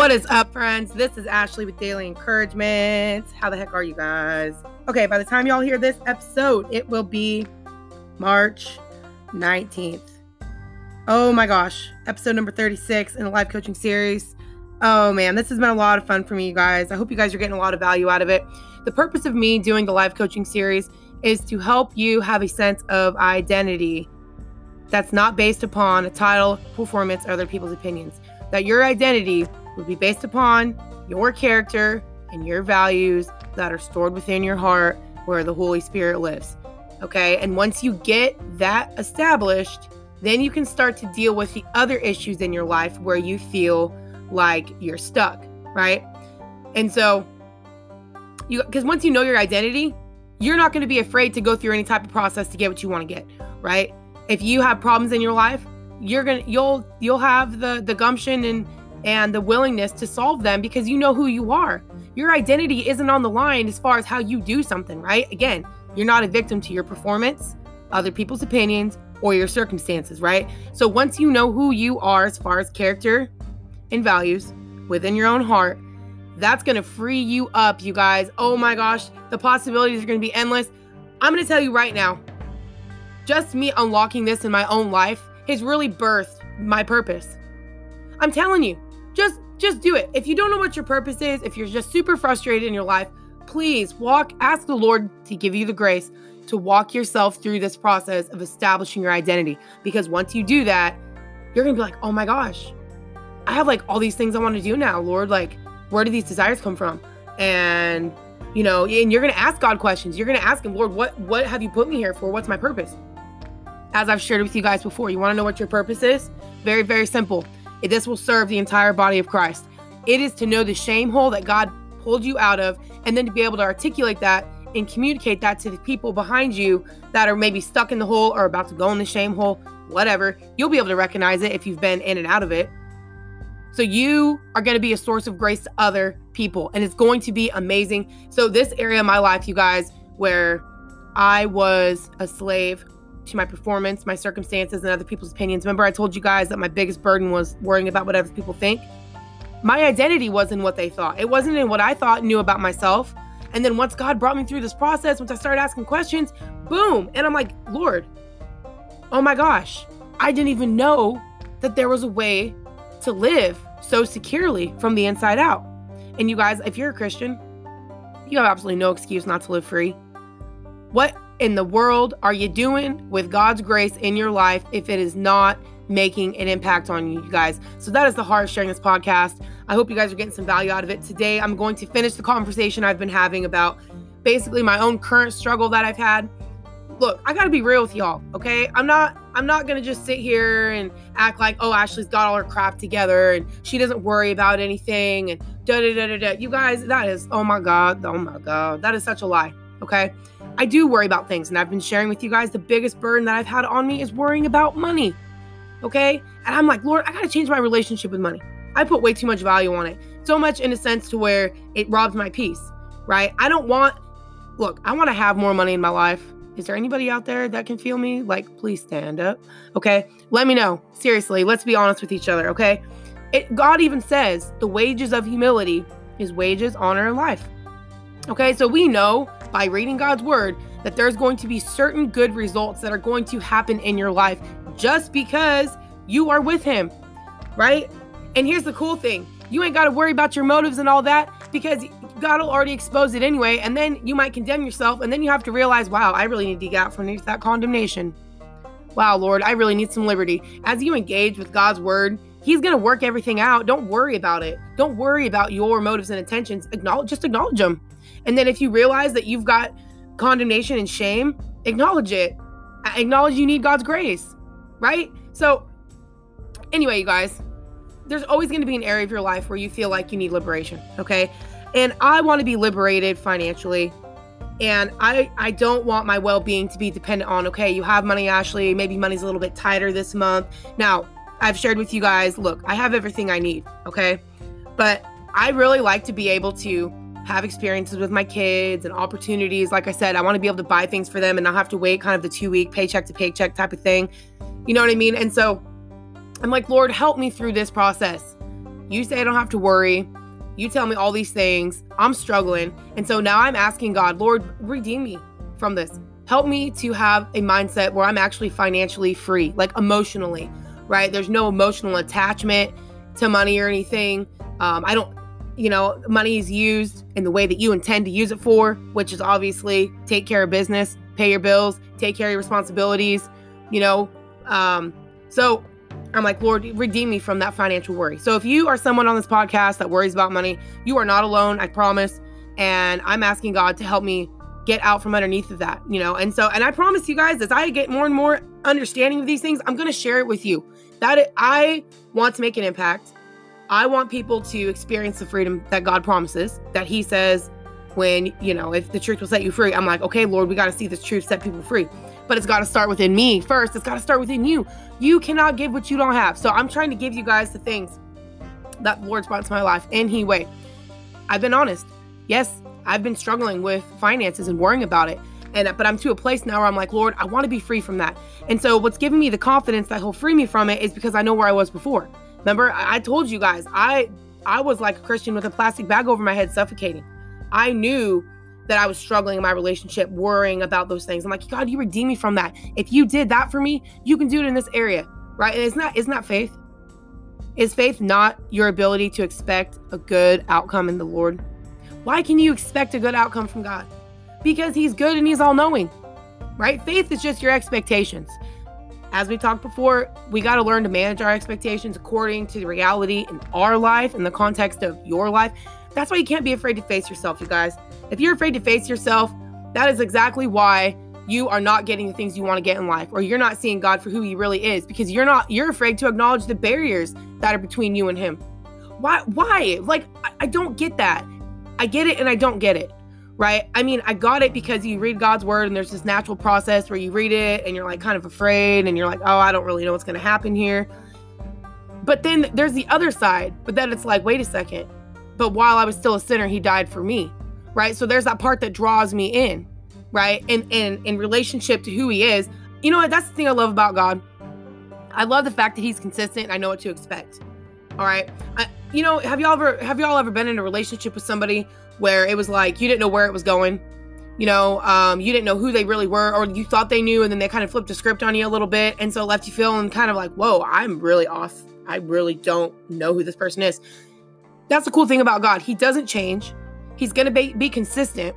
What is up, friends? This is Ashley with Daily Encouragement. How the heck are you guys? Okay, by the time y'all hear this episode, it will be March 19th. Oh my gosh, episode number 36 in the live coaching series. Oh man, this has been a lot of fun for me, you guys. I hope you guys are getting a lot of value out of it. The purpose of me doing the live coaching series is to help you have a sense of identity that's not based upon a title, performance, or other people's opinions. That your identity would be based upon your character and your values that are stored within your heart where the Holy Spirit lives. Okay. And once you get that established, then you can start to deal with the other issues in your life where you feel like you're stuck. Right. And so, you, because once you know your identity, you're not going to be afraid to go through any type of process to get what you want to get. Right. If you have problems in your life, you're gonna you'll you'll have the the gumption and and the willingness to solve them because you know who you are. Your identity isn't on the line as far as how you do something, right? Again, you're not a victim to your performance, other people's opinions, or your circumstances, right? So once you know who you are as far as character and values within your own heart, that's to free you up, you guys. Oh my gosh, the possibilities are to be endless. I'm to tell you right now, just me unlocking this in my own life has really birthed my purpose. I'm telling you, just just do it. If you don't know what your purpose is, if you're just super frustrated in your life, please walk ask the Lord to give you the grace to walk yourself through this process of establishing your identity because once you do that, you're going to be like, "Oh my gosh. I have like all these things I want to do now, Lord. Like, where do these desires come from?" And you know, and you're going to ask God questions. You're going to ask him, "Lord, what what have you put me here for? What's my purpose?" As I've shared with you guys before, you want to know what your purpose is? Very very simple this will serve the entire body of Christ. It is to know the shame hole that God pulled you out of, and then to be able to articulate that and communicate that to the people behind you that are maybe stuck in the hole or about to go in the shame hole, whatever. You'll be able to recognize it if you've been in and out of it. So you are going to be a source of grace to other people, and it's going to be amazing. So, this area of my life, you guys, where I was a slave to my performance, my circumstances, and other people's opinions. Remember, I told you guys that my biggest burden was worrying about what other people think? My identity wasn't what they thought. It wasn't in what I thought knew about myself. And then once God brought me through this process, once I started asking questions, boom. And I'm like, Lord, oh my gosh, I didn't even know that there was a way to live so securely from the inside out. And you guys, if you're a Christian, you have absolutely no excuse not to live free. What in the world are you doing with God's grace in your life if it is not making an impact on you, guys? So that is the heart of sharing this podcast. I hope you guys are getting some value out of it. Today, I'm going to finish the conversation I've been having about basically my own current struggle that I've had. Look, I got to be real with y'all, okay? I'm not I'm not going to just sit here and act like, "Oh, Ashley's got all her crap together and she doesn't worry about anything and da da da da da." You guys, that is oh my god, oh my god. That is such a lie, okay? I do worry about things, and I've been sharing with you guys the biggest burden that I've had on me is worrying about money. Okay? And I'm like, Lord, I gotta change my relationship with money. I put way too much value on it. So much in a sense to where it robs my peace, right? I don't want, look, I wanna have more money in my life. Is there anybody out there that can feel me? Like, please stand up. Okay? Let me know. Seriously, let's be honest with each other, okay? It, God even says the wages of humility is wages, honor, and life. Okay, so we know by reading God's word that there's going to be certain good results that are going to happen in your life just because you are with Him, right? And here's the cool thing you ain't got to worry about your motives and all that because God will already expose it anyway. And then you might condemn yourself. And then you have to realize, wow, I really need to get out from underneath that condemnation. Wow, Lord, I really need some liberty. As you engage with God's word, He's going to work everything out. Don't worry about it. Don't worry about your motives and intentions. Acknowledge, just acknowledge them. And then if you realize that you've got condemnation and shame, acknowledge it. Acknowledge you need God's grace, right? So, anyway, you guys, there's always going to be an area of your life where you feel like you need liberation, okay? And I want to be liberated financially. And I I don't want my well-being to be dependent on okay, you have money Ashley, maybe money's a little bit tighter this month. Now, I've shared with you guys, look, I have everything I need, okay? But I really like to be able to have experiences with my kids and opportunities. Like I said, I want to be able to buy things for them and not have to wait kind of the two week paycheck to paycheck type of thing. You know what I mean? And so I'm like, Lord, help me through this process. You say I don't have to worry. You tell me all these things. I'm struggling. And so now I'm asking God, Lord, redeem me from this. Help me to have a mindset where I'm actually financially free, like emotionally, right? There's no emotional attachment to money or anything. Um, I don't, you know, money is used in the way that you intend to use it for, which is obviously take care of business, pay your bills, take care of your responsibilities, you know. Um, so I'm like, Lord, redeem me from that financial worry. So if you are someone on this podcast that worries about money, you are not alone, I promise. And I'm asking God to help me get out from underneath of that, you know. And so, and I promise you guys, as I get more and more understanding of these things, I'm going to share it with you. That I want to make an impact. I want people to experience the freedom that God promises, that He says, when, you know, if the truth will set you free, I'm like, okay, Lord, we got to see this truth set people free. But it's got to start within me first. It's got to start within you. You cannot give what you don't have. So I'm trying to give you guys the things that brought into my life in He way. I've been honest. Yes, I've been struggling with finances and worrying about it. And but I'm to a place now where I'm like, Lord, I want to be free from that. And so what's giving me the confidence that He'll free me from it is because I know where I was before. Remember, I, told you guys, I I was like a Christian with a plastic bag over my head, suffocating. I knew that I was struggling in my relationship, worrying about those things. I'm like, God, you redeem me from that. If you did that for me, you can do it in this area, right? And it's not, it's not faith. Is faith not your ability to expect a good outcome in the Lord? Why can you expect a good outcome from God? Because He's good and He's all knowing, right? Faith is just your expectations. As we talked before, we got to learn to manage our expectations according to the reality in our life, in the context of your life. That's why you can't be afraid to face yourself, you guys. If you're afraid to face yourself, that is exactly why you are not getting the things you want to get in life or you're not seeing God for who he really is because you're not you're afraid to acknowledge the barriers that are between you and him. Why why? Like I, I don't get that. I get it and I don't get it. Right? I mean, I got it because you read God's word and there's this natural process where you read it and you're like kind of afraid and you're like, "Oh, I don't really know what's going to happen here." But then there's the other side. But then it's like, "Wait a second. But while I was still a sinner, he died for me." right? So there's that part that draws me in, right? And in in relationship to who he is. You know what? That's the thing I love about God. I love the fact that he's consistent. I know what to expect. All right. I, you know, have y'all ever have y'all ever been in a relationship with somebody where it was like you didn't know where it was going? You know, um, you didn't know who they really were, or you thought they knew, and then they kind of flipped the script on you a little bit, and so left you feeling kind of like, "Whoa, I'm really off. I really don't know who this person is." That's the cool thing about God. He doesn't change. He's to be, be consistent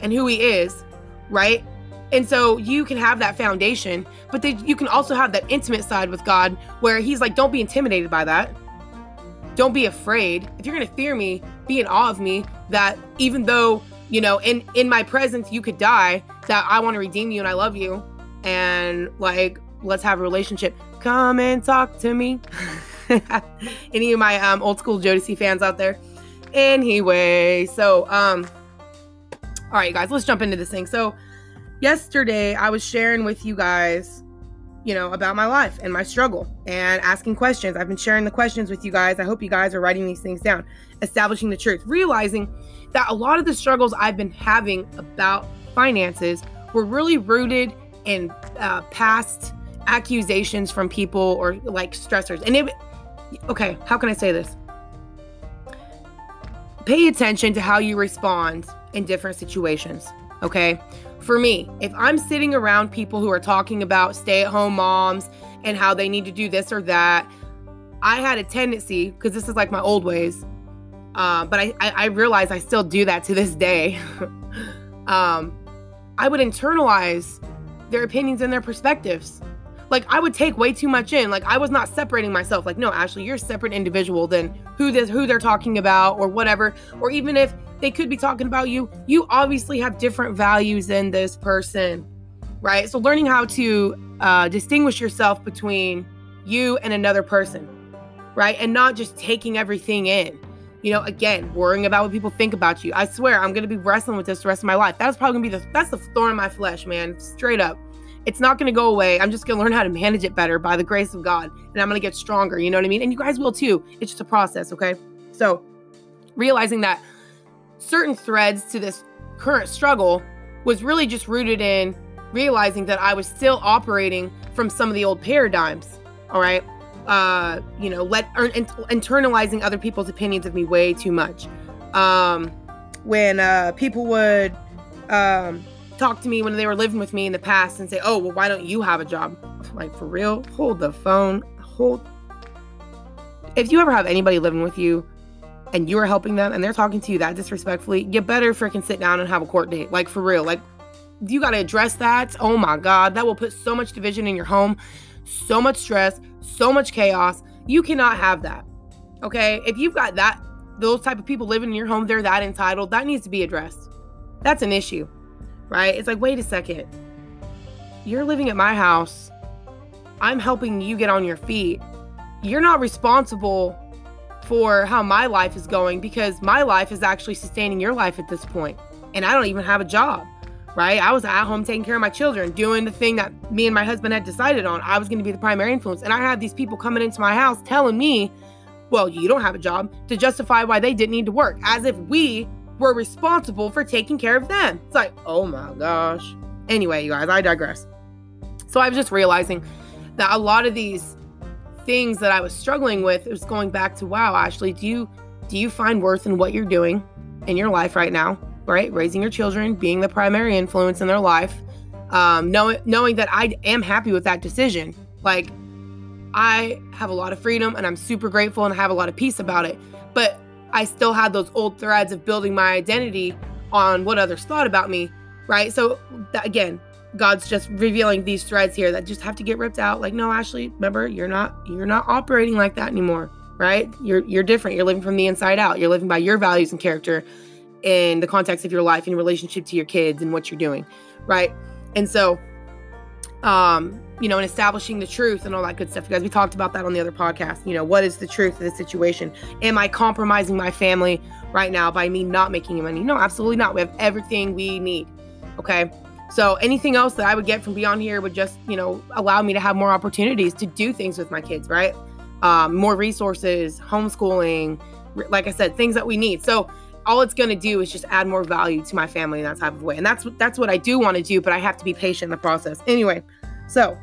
and who he is, right? And so you can have that foundation, but then you can also have that intimate side with God where he's like, don't be intimidated by that. Don't be afraid. If you're going to fear me, be in awe of me that even though, you know, in in my presence you could die, that I want to redeem you and I love you and like let's have a relationship. Come and talk to me. Any of my um, old school Jodeci fans out there? Anyway, so um all right, guys, let's jump into this thing. So, yesterday I was sharing with you guys, you know, about my life and my struggle and asking questions. I've been sharing the questions with you guys. I hope you guys are writing these things down, establishing the truth, realizing that a lot of the struggles I've been having about finances were really rooted in uh, past accusations from people or like stressors. And it, okay, how can I say this? pay attention to how you respond in different situations. Okay. For me, if I'm sitting around people who are talking about stay at home moms and how they need to do this or that, I had a tendency, because this is like my old ways, uh, but I, I, I realize I still do that to this day. um, I would internalize their opinions and their perspectives like I would take way too much in. Like I was not separating myself. Like, no, Ashley, you're a separate individual than who this who they're talking about or whatever. Or even if they could be talking about you, you obviously have different values than this person. Right. So learning how to uh, distinguish yourself between you and another person, right? And not just taking everything in. You know, again, worrying about what people think about you. I swear, I'm gonna be wrestling with this the rest of my life. That's probably gonna be the that's the thorn in my flesh, man. Straight up it's not going to go away. I'm just going to learn how to manage it better by the grace of God. And I'm going to get stronger. You know what I mean? And you guys will too. It's just a process. Okay. So realizing that certain threads to this current struggle was really just rooted in realizing that I was still operating from some of the old paradigms. All right. uh, you know, let or, internalizing other people's opinions of me way too much. Um, when uh, people would um, talk to me when they were living with me in the past and say, "Oh, well, why don't you have a job?" Like for real, hold the phone, hold. If you ever have anybody living with you and you are helping them and they're talking to you that disrespectfully, you better freaking sit down and have a court date. Like for real, like you got to address that. Oh my God, that will put so much division in your home, so much stress, so much chaos. You cannot have that. Okay. If you've got that, those type of people living in your home, they're that entitled, that needs to be addressed. That's an issue, right? It's like, wait a second. You're living at my house. I'm helping you get on your feet. You're not responsible for how my life is going because my life is actually sustaining your life at this point. And I don't even have a job right? I was at home taking care of my children, doing the thing that me and my husband had decided on. I was going to be the primary influence. And I had these people coming into my house telling me, well, you don't have a job to justify why they didn't need to work, as if we were responsible for taking care of them. It's like, oh my gosh. Anyway, you guys, I digress. So I was just realizing that a lot of these things that I was struggling with was going back to, wow, Ashley, do you do you find worth in what you're doing in your life right now? right? Raising your children, being the primary influence in their life, um, knowing knowing that I am happy with that decision. Like I have a lot of freedom and I'm super grateful and I have a lot of peace about it. But I still had those old threads of building my identity on what others thought about me, right? So that, again, God's just revealing these threads here that just have to get ripped out. Like, no, Ashley, remember, you're not you're not operating like that anymore, right? You're you're different. You're living from the inside out. You're living by your values and character in the context of your life in relationship to your kids and what you're doing, right? And so, um, you know, and establishing the truth and all that good stuff. Guys, we talked about that on the other podcast. You know, what is the truth of the situation? Am I compromising my family right now by me not making any money? No, absolutely not. We have everything we need. Okay. So anything else that I would get from beyond here would just, you know, allow me to have more opportunities to do things with my kids, right? Um, more resources, homeschooling, like I said, things that we need. So all it's going to do is just add more value to my family in that type of way. And that's that's what I do want to do, but I have to be patient in the process. Anyway, so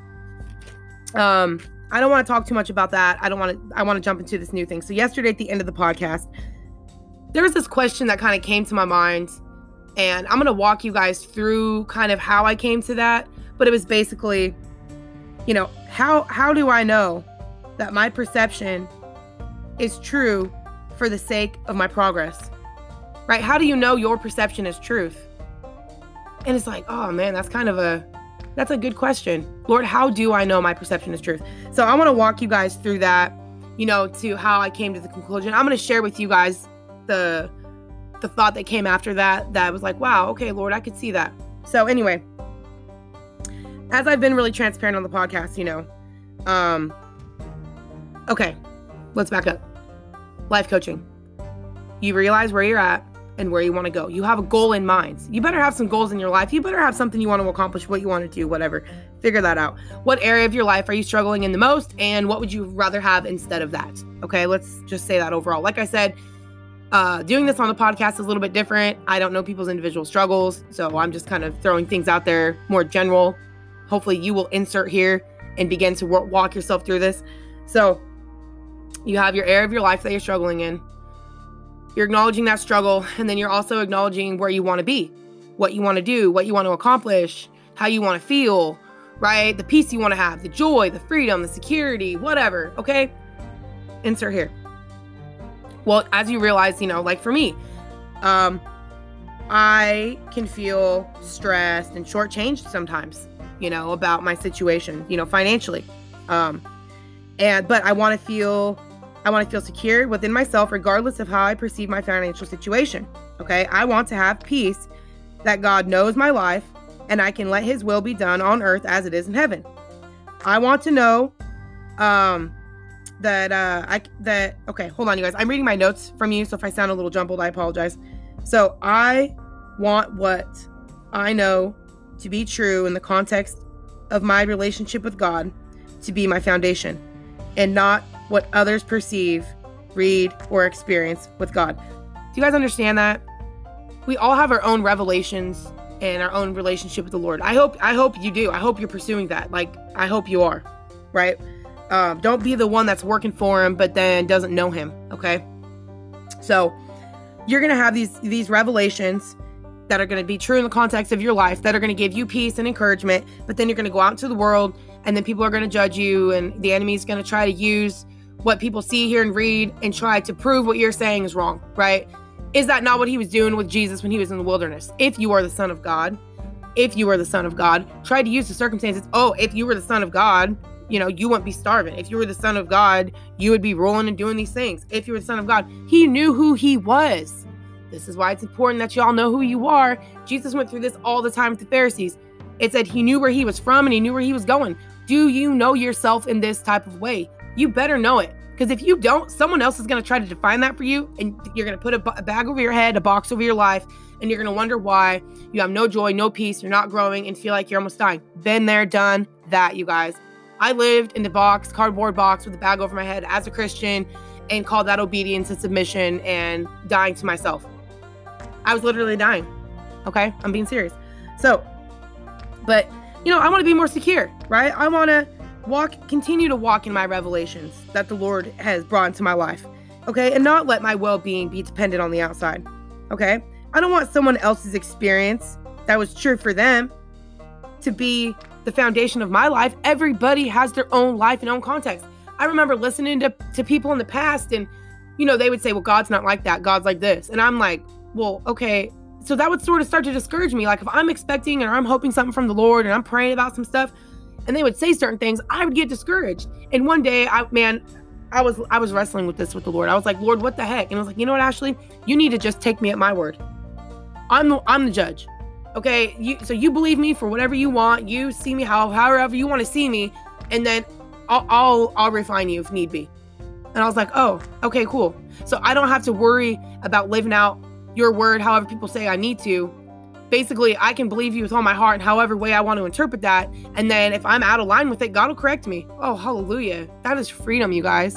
um I don't want to talk too much about that. I don't want to I want to jump into this new thing. So yesterday at the end of the podcast, there was this question that kind of came to my mind and I'm going to walk you guys through kind of how I came to that, but it was basically you know, how how do I know that my perception is true for the sake of my progress? Right? How do you know your perception is truth? And it's like, oh man, that's kind of a that's a good question. Lord, how do I know my perception is truth? So I want to walk you guys through that, you know, to how I came to the conclusion. I'm going to share with you guys the the thought that came after that that was like, wow, okay, Lord, I could see that. So anyway, as I've been really transparent on the podcast, you know, um okay, let's back up. Life coaching. You realize where you're at and where you want to go. You have a goal in mind. You better have some goals in your life. You better have something you want to accomplish, what you want to do, whatever. Figure that out. What area of your life are you struggling in the most? And what would you rather have instead of that? Okay, let's just say that overall. Like I said, uh, doing this on the podcast is a little bit different. I don't know people's individual struggles, so I'm just kind of throwing things out there more general. Hopefully, you will insert here and begin to walk yourself through this. So, you have your area of your life that you're struggling in you're acknowledging that struggle, and then you're also acknowledging where you want to be, what you want to do, what you want to accomplish, how you want to feel, right? The peace you want to have, the joy, the freedom, the security, whatever, okay? Insert here. Well, as you realize, you know, like for me, um, I can feel stressed and shortchanged sometimes, you know, about my situation, you know, financially. Um, and but I want to feel I want to feel secure within myself, regardless of how I perceive my financial situation. Okay. I want to have peace that God knows my life and I can let his will be done on earth as it is in heaven. I want to know um that uh I that okay, hold on you guys. I'm reading my notes from you, so if I sound a little jumbled, I apologize. So I want what I know to be true in the context of my relationship with God to be my foundation and not what others perceive, read, or experience with God. Do you guys understand that? We all have our own revelations and our own relationship with the Lord. I hope I hope you do. I hope you're pursuing that. Like I hope you are. Right? Um, don't be the one that's working for him, but then doesn't know him. Okay. So you're gonna have these these revelations that are going to be true in the context of your life that are going to give you peace and encouragement but then you're going to go out into the world and then people are going to judge you and the enemy is going to try to use what people see hear and read and try to prove what you're saying is wrong right is that not what he was doing with jesus when he was in the wilderness if you are the son of god if you are the son of god try to use the circumstances oh if you were the son of god you know you wouldn't be starving if you were the son of god you would be rolling and doing these things if you were the son of god he knew who he was this is why it's important that y'all know who you are. Jesus went through this all the time with the Pharisees. It said he knew where he was from and he knew where he was going. Do you know yourself in this type of way? You better know it. Because if you don't, someone else is going to try to define that for you, and you're going to put a, b- a bag over your head, a box over your life, and you're going to wonder why you have no joy, no peace, you're not growing, and feel like you're almost dying. Been there, done that, you guys. I lived in the box, cardboard box with a bag over my head as a Christian, and called that obedience and submission and dying to myself. I was literally dying. Okay, I'm being serious. So, but you know, I want to be more secure, right? I want to walk, continue to walk in my revelations that the Lord has brought into my life. Okay, and not let my well being be dependent on the outside. Okay, I don't want someone else's experience that was true for them to be the foundation of my life. Everybody has their own life and own context. I remember listening to, to people in the past, and you know, they would say, Well, God's not like that, God's like this. And I'm like, well, okay. So that would sort of start to discourage me. Like if I'm expecting or I'm hoping something from the Lord and I'm praying about some stuff and they would say certain things, I would get discouraged. And one day, I man, I was I was wrestling with this with the Lord. I was like, Lord, what the heck? And I was like, you know what, Ashley? You need to just take me at my word. I'm the I'm the judge. Okay. You so you believe me for whatever you want. You see me how however you want to see me, and then I'll I'll, I'll refine you if need be. And I was like, oh, okay, cool. So I don't have to worry about living out your word, however people say I need to. Basically, I can believe you with all my heart however way I want to interpret that. And then if I'm out of line with it, God will correct me. Oh, hallelujah. That is freedom, you guys.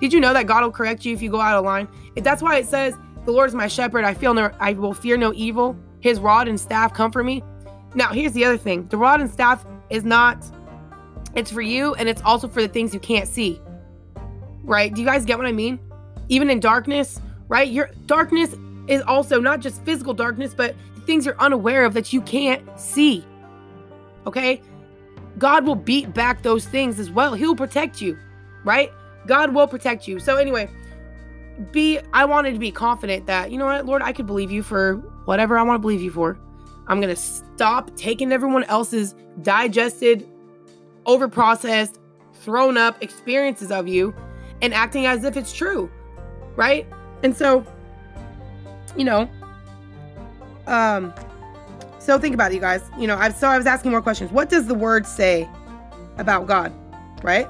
Did you know that God will correct you if you go out of line? That's why it says, The Lord is my shepherd. I feel no I will fear no evil. His rod and staff comfort me. Now, here's the other thing. The rod and staff is not it's for you and it's also for the things you can't see. Right? Do you guys get what I mean? Even in darkness, right? Your darkness is also not just physical darkness, but things you're unaware of that you can't see. Okay? God will beat back those things as well. He'll protect you, right? God will protect you. So anyway, be I wanted to be confident that, you know what, Lord, I could believe you for whatever I want to believe you for. I'm going to stop taking everyone else's digested, overprocessed, thrown up experiences of you and acting as if it's true, right? And so, you know, um, so think about it, you guys. You know, I've so I was asking more questions. What does the word say about God, right?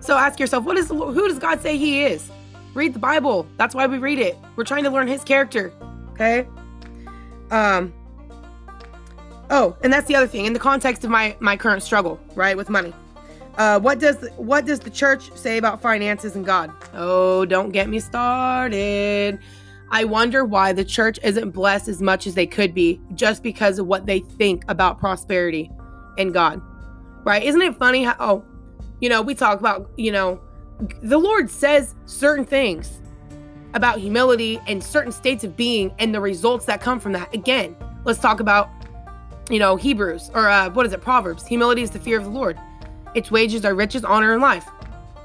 So ask yourself, what is who does God say He is? Read the Bible. That's why we read it. We're trying to learn His character. Okay. Um. Oh, and that's the other thing in the context of my my current struggle, right, with money. Uh, what does what does the church say about finances and God? Oh, don't get me started. I wonder why the church isn't blessed as much as they could be just because of what they think about prosperity and God. Right? Isn't it funny how oh, you know, we talk about, you know, the Lord says certain things about humility and certain states of being and the results that come from that. Again, let's talk about you know, Hebrews or uh, what is it? Proverbs. Humility is the fear of the Lord. Its wages are riches, honor, and life.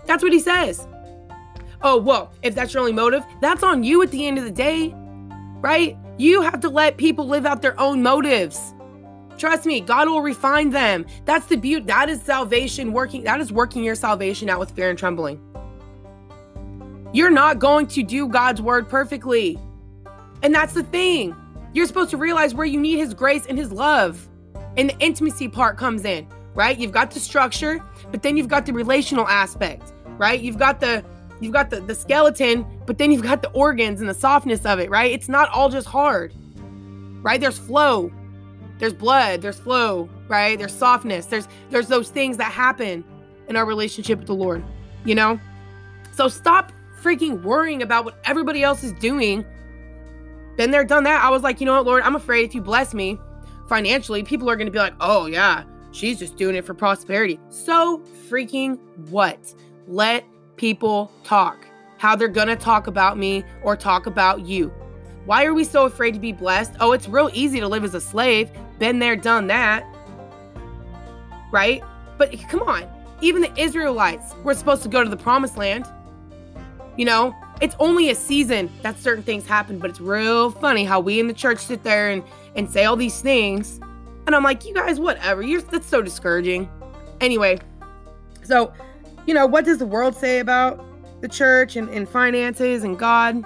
That's what he says. Oh, well, if that's your only motive, that's on you at the end of the day, right? You have to let people live out their own motives. Trust me, God will refine them. That's the beauty. That is salvation working. That is working your salvation out with fear and trembling. You're not going to do God's word perfectly. And that's the thing. You're supposed to realize where you need His grace and His love. And the intimacy part comes in right? You've got the structure, but then you've got the relational aspect, right? You've got the you've got the, the skeleton, but then you've got the organs and the softness of it, right? It's not all just hard. Right? There's flow. There's blood, there's flow, right? There's softness. There's there's those things that happen in our relationship with the Lord, you know? So stop freaking worrying about what everybody else is doing. Been there, done that. I was like, you know what, Lord, I'm afraid if you bless me financially, people are going to be like, oh, yeah, she's just doing it for prosperity. So freaking what? Let people talk. How they're gonna talk about me or talk about you. Why are we so afraid to be blessed? Oh, it's real easy to live as a slave. Been there, done that. Right? But come on. Even the Israelites were supposed to go to the promised land. You know, it's only a season that certain things happen, but it's real funny how we in the church sit there and, and say all these things. And I'm like, you guys, whatever. You're that's so discouraging. Anyway, so you know, what does the world say about the church and, and finances and God?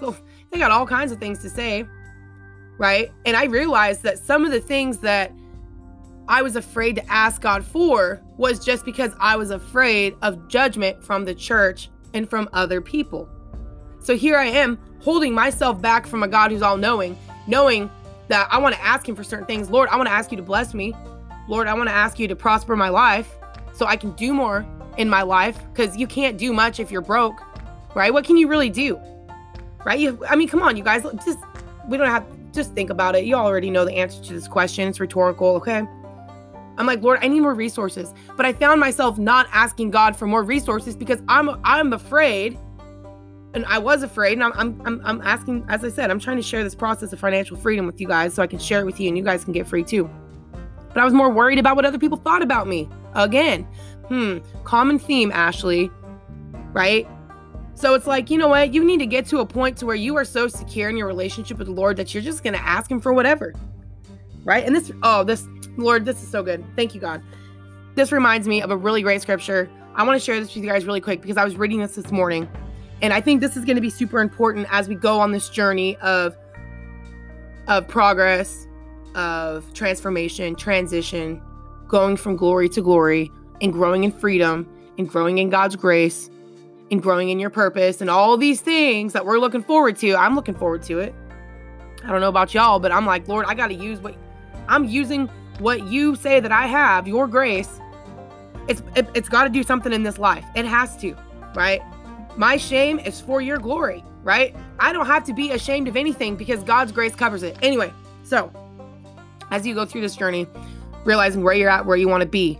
Well, they got all kinds of things to say, right? And I realized that some of the things that I was afraid to ask God for was just because I was afraid of judgment from the church and from other people. So here I am holding myself back from a God who's all knowing, knowing that I want to ask Him for certain things. Lord, I want to ask you to bless me. Lord, I want to ask you to prosper my life so I can do more in my life because you can't do much if you're broke, right? What can you really do, right? You, I mean, come on, you guys, just we don't have just think about it. You already know the answer to this question. It's rhetorical, okay? I'm like, Lord, I need more resources. But I found myself not asking God for more resources because I'm I'm afraid and I was afraid. And I'm, I'm, I'm asking, as I said, I'm trying to share this process of financial freedom with you guys so I can share it with you and you guys can get free too. But I was more worried about what other people thought about me. Again, hmm, common theme, Ashley, right? So it's like, you know what? You need to get to a point to where you are so secure in your relationship with the Lord that you're just going to ask him for whatever. Right? And this, oh, this, Lord, this is so good. Thank you, God. This reminds me of a really great scripture. I want to share this with you guys really quick because I was reading this this morning and I think this is going to be super important as we go on this journey of of progress, of transformation, transition, going from glory to glory and growing in freedom and growing in God's grace and growing in your purpose and all these things that we're looking forward to. I'm looking forward to it. I don't know about y'all, but I'm like, Lord, I got to use what I'm using what you say that I have, your grace. It's it, it's got to do something in this life. It has to, right? My shame is for your glory, right? I don't have to be ashamed of anything because God's grace covers it. Anyway, so as you go through this journey, realizing where you're at, where you want to be,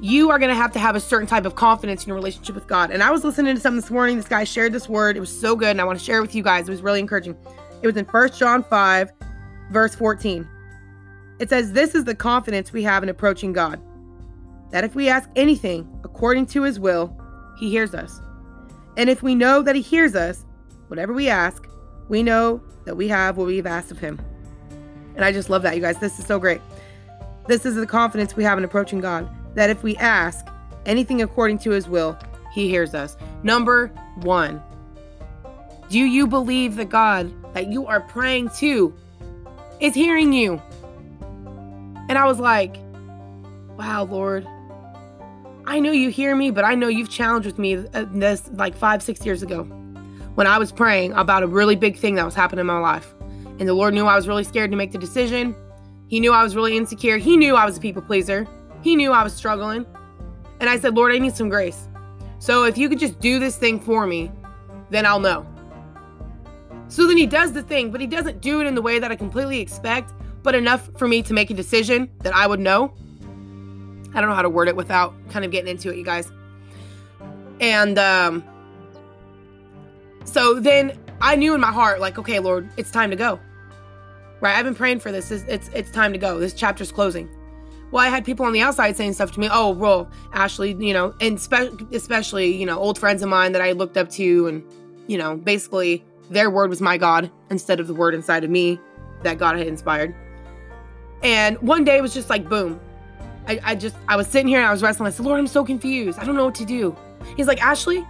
you are going to have to have a certain type of confidence in your relationship with God. And I was listening to something this morning. This guy shared this word. It was so good. And I want to share it with you guys. It was really encouraging. It was in First John 5, verse 14. It says, This is the confidence we have in approaching God that if we ask anything according to his will, he hears us. And if we know that He hears us, whatever we ask, we know that we have what we've asked of Him. And I just love that, you guys. This is so great. This is the confidence we have in approaching God that if we ask anything according to His will, He hears us. Number one, do you believe that God that you are praying to is hearing you? And I was like, wow, Lord, I know you hear me, but I know you've challenged with me uh, this like five, six years ago when I was praying about a really big thing that was happening in my life. And the Lord knew I was really scared to make the decision. He knew I was really insecure. He knew I was a people pleaser. He knew I was struggling. And I said, Lord, I need some grace. So if you could just do this thing for me, then I'll know. So then he does the thing, but he doesn't do it in the way that I completely expect, but enough for me to make a decision that I would know. I don't know how to word it without kind of getting into it, you guys. And um, so then I knew in my heart, like, okay, Lord, it's time to go. Right? I've been praying for this. It's it's, it's time to go. This chapter's closing. Well, I had people on the outside saying stuff to me. Oh, well, Ashley, you know, and spe- especially, you know, old friends of mine that I looked up to, and you know, basically their word was my God instead of the word inside of me that God had inspired. And one day it was just like, boom, I, I just, I was sitting here and I was wrestling. I said, Lord, I'm so confused. I don't know what to do. He's like, Ashley,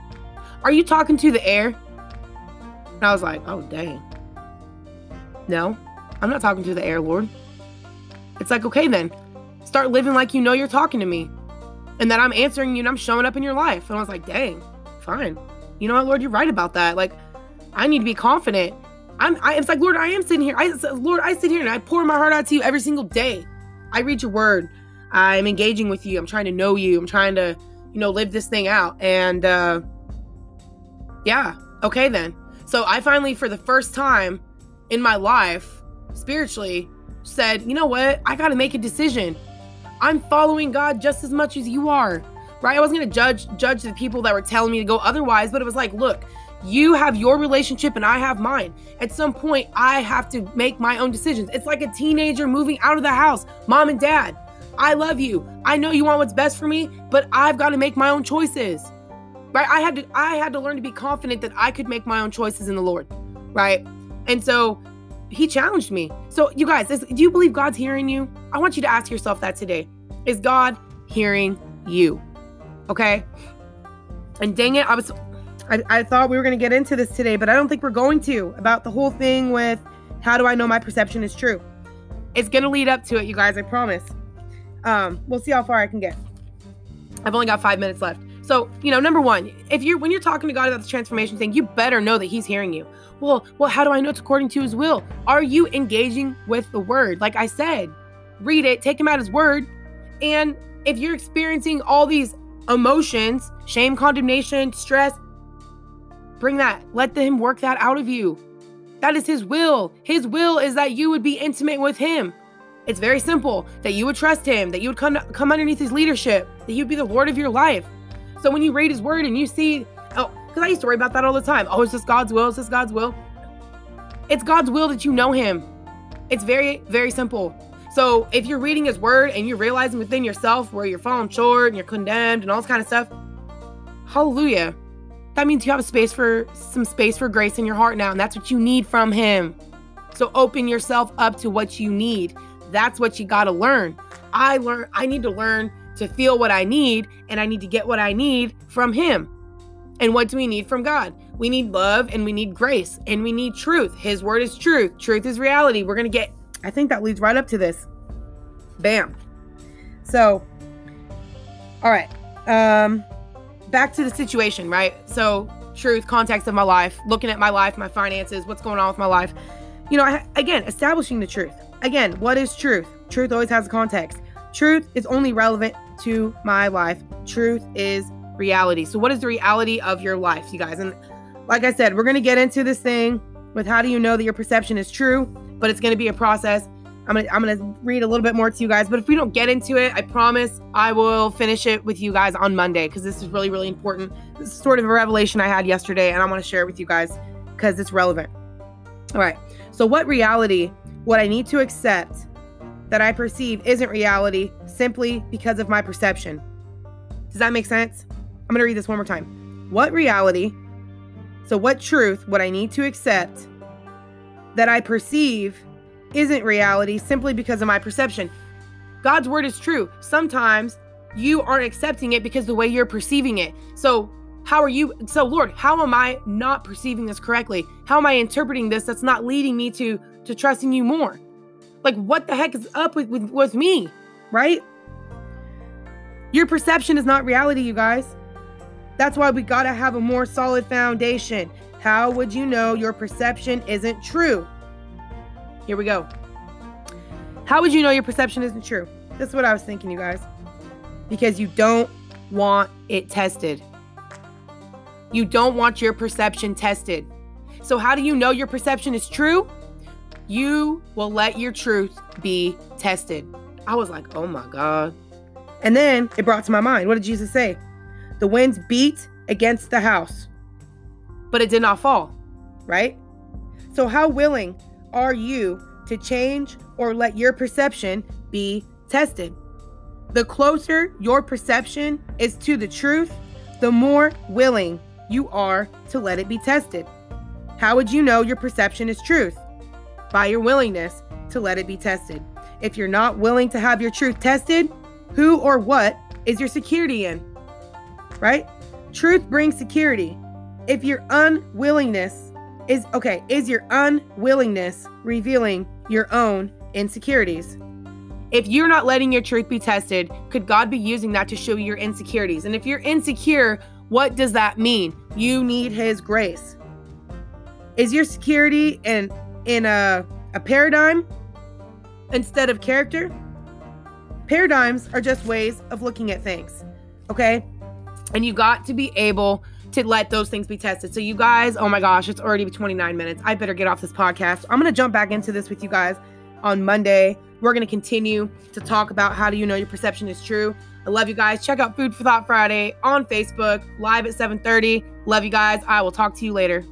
are you talking to the air? And I was like, oh, dang. No, I'm not talking to the air, Lord. It's like, okay, then start living like you know you're talking to me and that I'm answering you and I'm showing up in your life. And I was like, dang, fine. You know what, Lord, you're right about that. Like, I need to be confident. I'm, I, it's like, Lord, I am sitting here. I, Lord, I sit here and I pour my heart out to you every single day. I read your word. I'm engaging with you. I'm trying to know you. I'm trying to, you know, live this thing out. And uh yeah, okay then. So I finally for the first time in my life spiritually said, "You know what? I got to make a decision. I'm following God just as much as you are. Right? I wasn't going to judge judge the people that were telling me to go otherwise, but it was like, look, you have your relationship and I have mine. At some point, I have to make my own decisions. It's like a teenager moving out of the house. Mom and dad, I love you. I know you want what's best for me, but I've got to make my own choices. Right? I had to I had to learn to be confident that I could make my own choices in the Lord. Right? And so he challenged me. So you guys, is, do you believe God's hearing you? I want you to ask yourself that today. Is God hearing you? Okay? And dang it, I was I, I thought we were going to get into this today, but I don't think we're going to about the whole thing with how do I know my perception is true. It's going to lead up to it, you guys, I promise. Um, we'll see how far I can get. I've only got five minutes left. So, you know, number one, if you're when you're talking to God about the transformation thing, you better know that He's hearing you. Well, well, how do I know it's according to His will? Are you engaging with the Word? Like I said, read it, take Him at His word, and if you're experiencing all these emotions, shame, condemnation, stress, Bring that. Let him work that out of you. That is his will. His will is that you would be intimate with him. It's very simple that you would trust him, that you would come, come underneath his leadership, that he would be the Lord of your life. So when you read his word and you see, oh, because I used to worry about that all the time. Oh, it's just God's will? It's just God's will? It's God's will that you know him. It's very, very simple. So if you're reading his word and you're realizing within yourself where you're falling short and you're condemned and all this kind of stuff, hallelujah that means you have a space for some space for grace in your heart now, and that's what you need from him. So open yourself up to what you need. That's what you got to learn. I learn I need to learn to feel what I need and I need to get what I need from him. And what do we need from God? We need love and we need grace and we need truth. His word is truth. Truth is reality. We're going to get I think that leads right up to this. Bam. So all right. Um back to the situation, right? So, truth, context of my life, looking at my life, my finances, what's going on with my life. You know, I, again, establishing the truth. Again, what is truth? Truth always has a context. Truth is only relevant to my life. Truth is reality. So, what is the reality of your life, you guys? And like I said, we're going to get into this thing with how do you know that your perception is true, but it's going to be a process. I'm gonna I'm gonna read a little bit more to you guys, but if we don't get into it, I promise I will finish it with you guys on Monday because this is really really important. This is sort of a revelation I had yesterday, and I want to share it with you guys because it's relevant. All right. So what reality what I need to accept that I perceive isn't reality simply because of my perception? Does that make sense? I'm gonna read this one more time. What reality? So what truth would I need to accept that I perceive isn't reality simply because of my perception. God's word is true. Sometimes you aren't accepting it because the way you're perceiving it. So, how are you? So, Lord, how am I not perceiving this correctly? How am I interpreting this that's not leading me to to trusting you more? Like, what the heck is up with, with, with me, right? Your perception is not reality, you guys. That's why we got to have a more solid foundation. How would you know your perception isn't true? Here we go. How would you know your perception isn't true? That's what I was thinking, you guys. Because you don't want it tested. You don't want your perception tested. So, how do you know your perception is true? You will let your truth be tested. I was like, oh my God. And then it brought to my mind what did Jesus say? The winds beat against the house, but it did not fall, right? So, how willing are you to change or let your perception be tested? The closer your perception is to the truth, the more willing you are to let it be tested. How would you know your perception is truth? By your willingness to let it be tested. If you're not willing to have your truth tested, who or what is your security in? Right? Truth brings security. If your unwillingness is okay, is your unwillingness revealing your own insecurities? If you're not letting your truth be tested, could God be using that to show you your insecurities? And if you're insecure, what does that mean? You need his grace. Is your security in in a, a paradigm instead of character? Paradigms are just ways of looking at things. Okay? And you got to be able to let those things be tested. So, you guys, oh my gosh, it's already 29 minutes. I better get off this podcast. I'm going to jump back into this with you guys on Monday. We're going to continue to talk about how do you know your perception is true. I love you guys. Check out Food for Thought Friday on Facebook, live at 7:30. Love you guys. I will talk to you later.